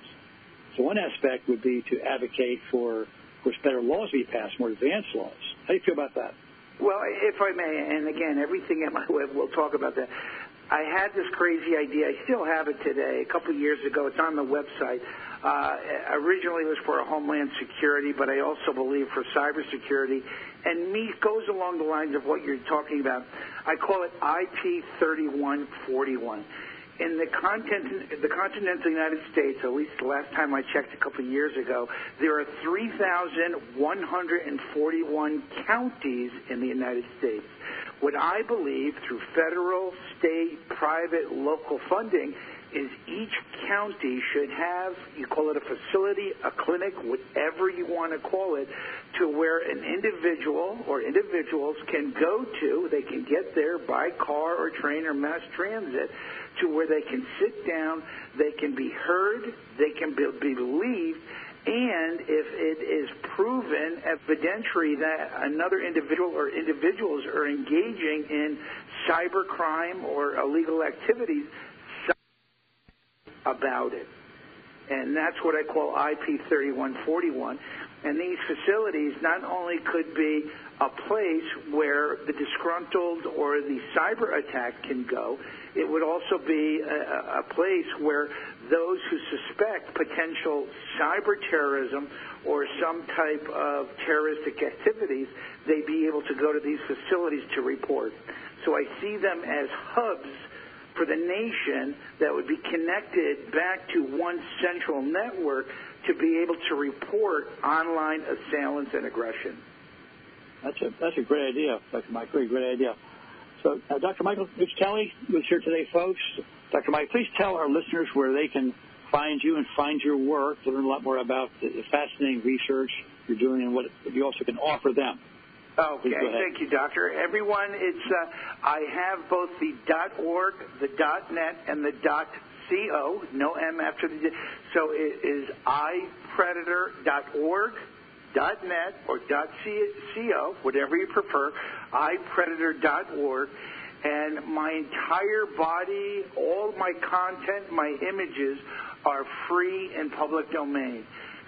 So one aspect would be to advocate for, course, better laws be passed, more advanced laws. How do you feel about that? Well, if I may, and again, everything at my (laughs) web, we'll talk about that. I had this crazy idea. I still have it today. A couple of years ago, it's on the website. Uh, originally, it was for Homeland Security, but I also believe for cybersecurity. And me goes along the lines of what you're talking about. I call it IP 3141 in the content, the continental United States, at least the last time I checked a couple of years ago, there are 3,141 counties in the United States. What I believe through federal, state, private, local funding is each county should have, you call it a facility, a clinic, whatever you want to call it, to where an individual or individuals can go to, they can get there by car or train or mass transit, to where they can sit down, they can be heard, they can be, be believed, and if it is proven evidentiary that another individual or individuals are engaging in cybercrime or illegal activities, about it. And that's what I call IP 3141. And these facilities not only could be a place where the disgruntled or the cyber attack can go, it would also be a, a place where those who suspect potential cyber terrorism or some type of terroristic activities, they'd be able to go to these facilities to report. So I see them as hubs for the nation that would be connected back to one central network to be able to report online assailants and aggression. That's a that's a great idea, Dr. Mike. Very great idea. So, uh, Dr. Michael Kelly was here today, folks. Dr. Mike, please tell our listeners where they can find you and find your work to learn a lot more about the fascinating research you're doing and what you also can offer them. Okay, thank you, Doctor. Everyone, it's uh, I have both the dot .org, the dot .net, and the .co. No M after the. So it is ipredator.org, .net, or .co, whatever you prefer. ipredator.org. and my entire body, all my content, my images are free in public domain.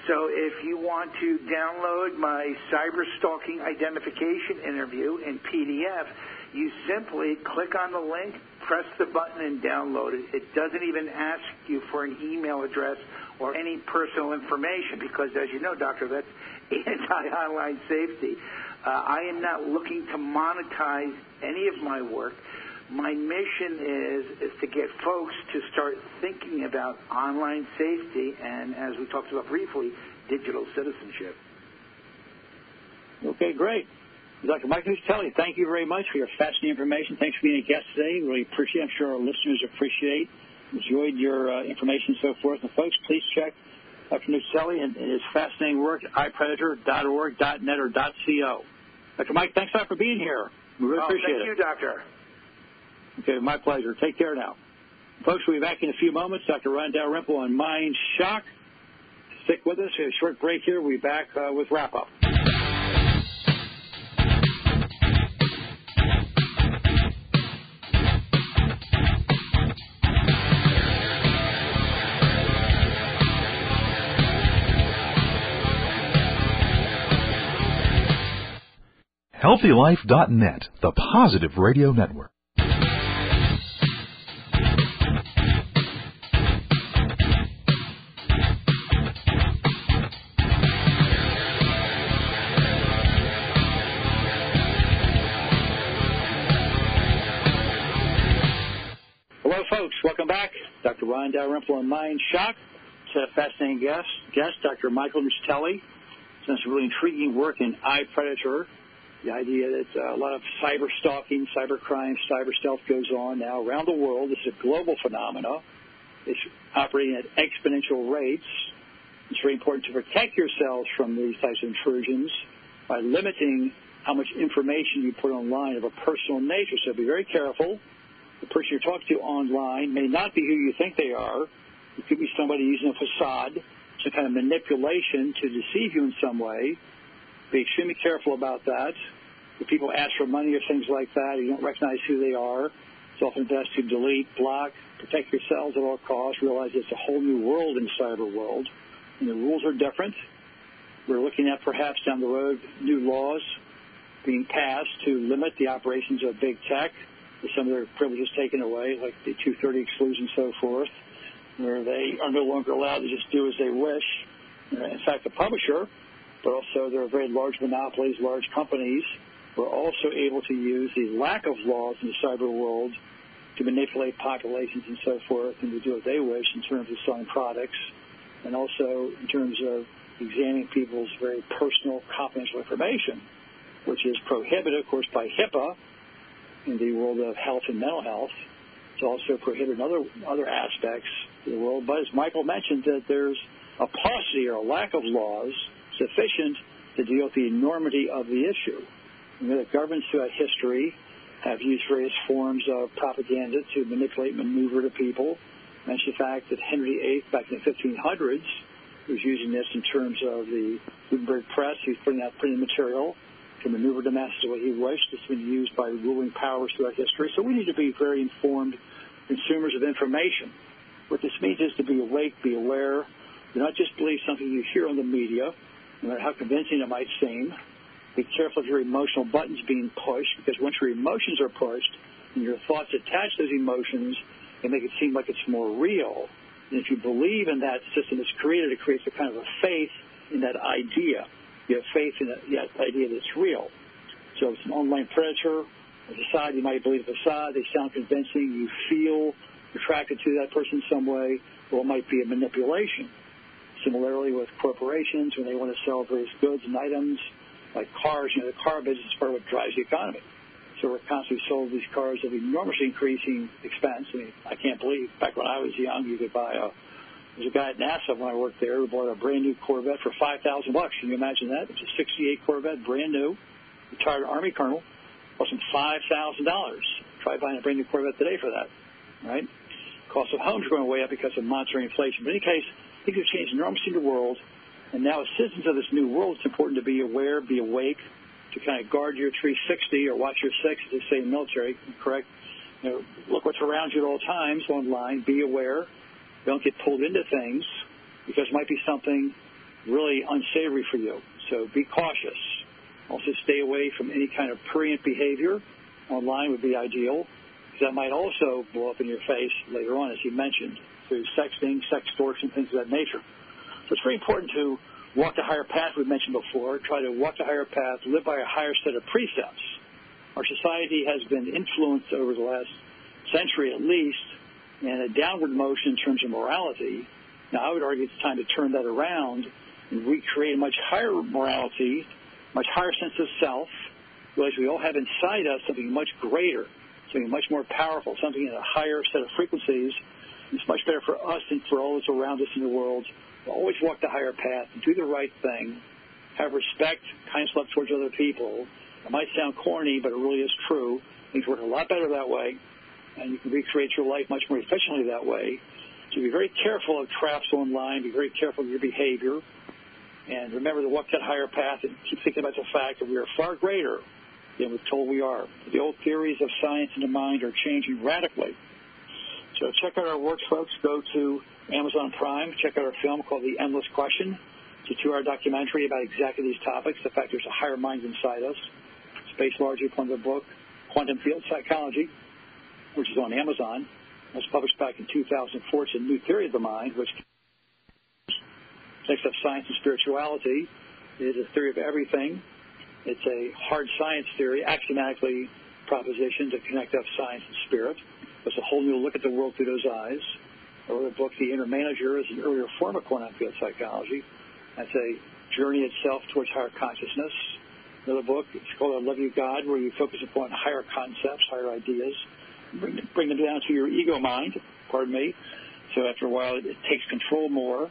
So if you want to download my cyber stalking identification interview in PDF, you simply click on the link, press the button, and download it. It doesn't even ask you for an email address or any personal information because, as you know, Doctor, that's (laughs) anti-online safety. Uh, I am not looking to monetize any of my work. My mission is is to get folks to start thinking about online safety and, as we talked about briefly, digital citizenship. Okay, great. Dr. Mike Nuccitelli, thank you very much for your fascinating information. Thanks for being a guest today. Really appreciate it. I'm sure our listeners appreciate, enjoyed your uh, information and so forth. And folks, please check Dr. Nuccitelli and his fascinating work at ipredator.org, .net, or .co. Dr. Mike, thanks a lot for being here. We really oh, appreciate thank it. you, Doctor. Okay, my pleasure. Take care now. Folks, we'll be back in a few moments. Dr. Ron Dalrymple on Mind Shock. Stick with us. We have a short break here. We'll be back uh, with wrap HealthyLife.net, the positive radio network. Hello, folks. Welcome back. Dr. Ron Dalrymple on Mind Shock. It's a fascinating guest, guest Dr. Michael Nuccitelli. He's done some really intriguing work in iPredator. The idea that uh, a lot of cyber stalking, cyber crime, cyber stealth goes on now around the world. This is a global phenomenon. It's operating at exponential rates. It's very important to protect yourselves from these types of intrusions by limiting how much information you put online of a personal nature. So be very careful. The person you're talking to online may not be who you think they are. It could be somebody using a facade, some kind of manipulation to deceive you in some way. Be extremely careful about that. If people ask for money or things like that, you don't recognize who they are. It's often best to delete, block, protect yourselves at all costs. Realize it's a whole new world in cyber world, and the rules are different. We're looking at perhaps down the road new laws being passed to limit the operations of big tech, with some of their privileges taken away, like the 230 exclusion and so forth, where they are no longer allowed to just do as they wish. In fact, the publisher, but also there are very large monopolies, large companies, who are also able to use the lack of laws in the cyber world to manipulate populations and so forth and to do what they wish in terms of selling products and also in terms of examining people's very personal confidential information, which is prohibited, of course, by HIPAA in the world of health and mental health. It's also prohibited in other, other aspects of the world. But as Michael mentioned, that there's a paucity or a lack of laws sufficient to deal with the enormity of the issue. You know, the governments throughout history have used various forms of propaganda to manipulate, and maneuver the people. Mention the fact that Henry VIII, back in the 1500s, was using this in terms of the Gutenberg press. He was putting out printed material to maneuver the masses the way he wished. It's been used by ruling powers throughout history. So we need to be very informed consumers of information. What this means is to be awake, be aware, do not just believe something you hear on the media, no matter how convincing it might seem. Be careful of your emotional buttons being pushed, because once your emotions are pushed and your thoughts attach those emotions, they make it seem like it's more real. And if you believe in that system that's created, it creates a kind of a faith in that idea. You have faith in that, idea that's real. So it's an online predator, a facade, you might believe a facade, they sound convincing, you feel attracted to that person in some way, well, it might be a manipulation. Similarly with corporations, when they want to sell various goods and items, like cars, you know, the car business is part of what drives the economy. So we're constantly sold these cars of enormously increasing expense. I mean, I can't believe back when I was young, you could buy a. There's a guy at NASA when I worked there who bought a brand new Corvette for five thousand bucks. Can you imagine that? It's a '68 Corvette, brand new, retired Army colonel, cost him five thousand dollars. Try buying a brand new Corvette today for that, right? Cost of homes are going way up because of monster inflation. But in any case, things have changed enormously in the world, and now as citizens of this new world, it's important to be aware, be awake, to kind of guard your 360 or watch your six, as they say in the military, correct? you know, look what's around you at all times online. Be aware. Don't get pulled into things because it might be something really unsavory for you. So be cautious. Also stay away from any kind of prurient behavior. Online would be ideal because that might also blow up in your face later on, as you mentioned, through sexting, sextortion, things of that nature. So it's very important to walk the higher path we mentioned before, try to walk the higher path, live by a higher set of precepts. Our society has been influenced over the last century at least in a downward motion in terms of morality. Now, I would argue it's time to turn that around and recreate a much higher morality, much higher sense of self, realize we all have inside us something much greater, something much more powerful, something in a higher set of frequencies. It's much better for us and for all those around us in the world to always walk the higher path, do the right thing, have respect, kindness, love towards other people. It might sound corny, but it really is true. Things work a lot better that way, and you can recreate your life much more efficiently that way. So be very careful of traps online. Be very careful of your behavior. And remember to walk that higher path and keep thinking about the fact that we are far greater than we're told we are. The old theories of science and the mind are changing radically. So check out our works, folks. Go to Amazon Prime. Check out our film called The Endless Question. It's a two-hour documentary about exactly these topics. The fact there's a higher mind inside us. Largely upon the book Quantum Field Psychology, which is on Amazon. It was published back in 2004. It's a new theory of the mind, which takes up science and spirituality. It is a theory of everything. It's a hard science theory, axiomatically proposition to connect up science and spirit. It's a whole new look at the world through those eyes or the book The Inner Manager is an earlier form of quantum field psychology. That's a journey itself towards higher consciousness. Another book, it's called I Love You God, where you focus upon higher concepts, higher ideas, bring, bring them down to your ego mind, pardon me. So after a while, it, it takes control more.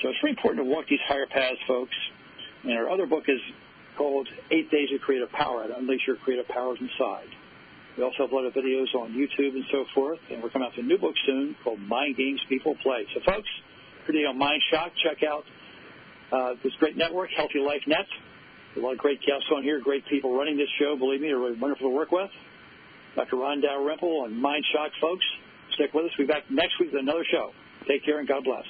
So it's very important to walk these higher paths, folks. And our other book is called Eight Days of Creative Power, to unleash your creative powers inside. We also have a lot of videos on YouTube and so forth, and we're coming out with a new book soon called Mind Games People Play. So, folks, pretty on Mind Shock, check out uh, this great network, Healthy Life Net. A lot of great guests on here, great people running this show. Believe me, they're really wonderful to work with. Dr. Ron Dalrymple on Mind Shock, folks. Stick with us. We'll be back next week with another show. Take care and God bless.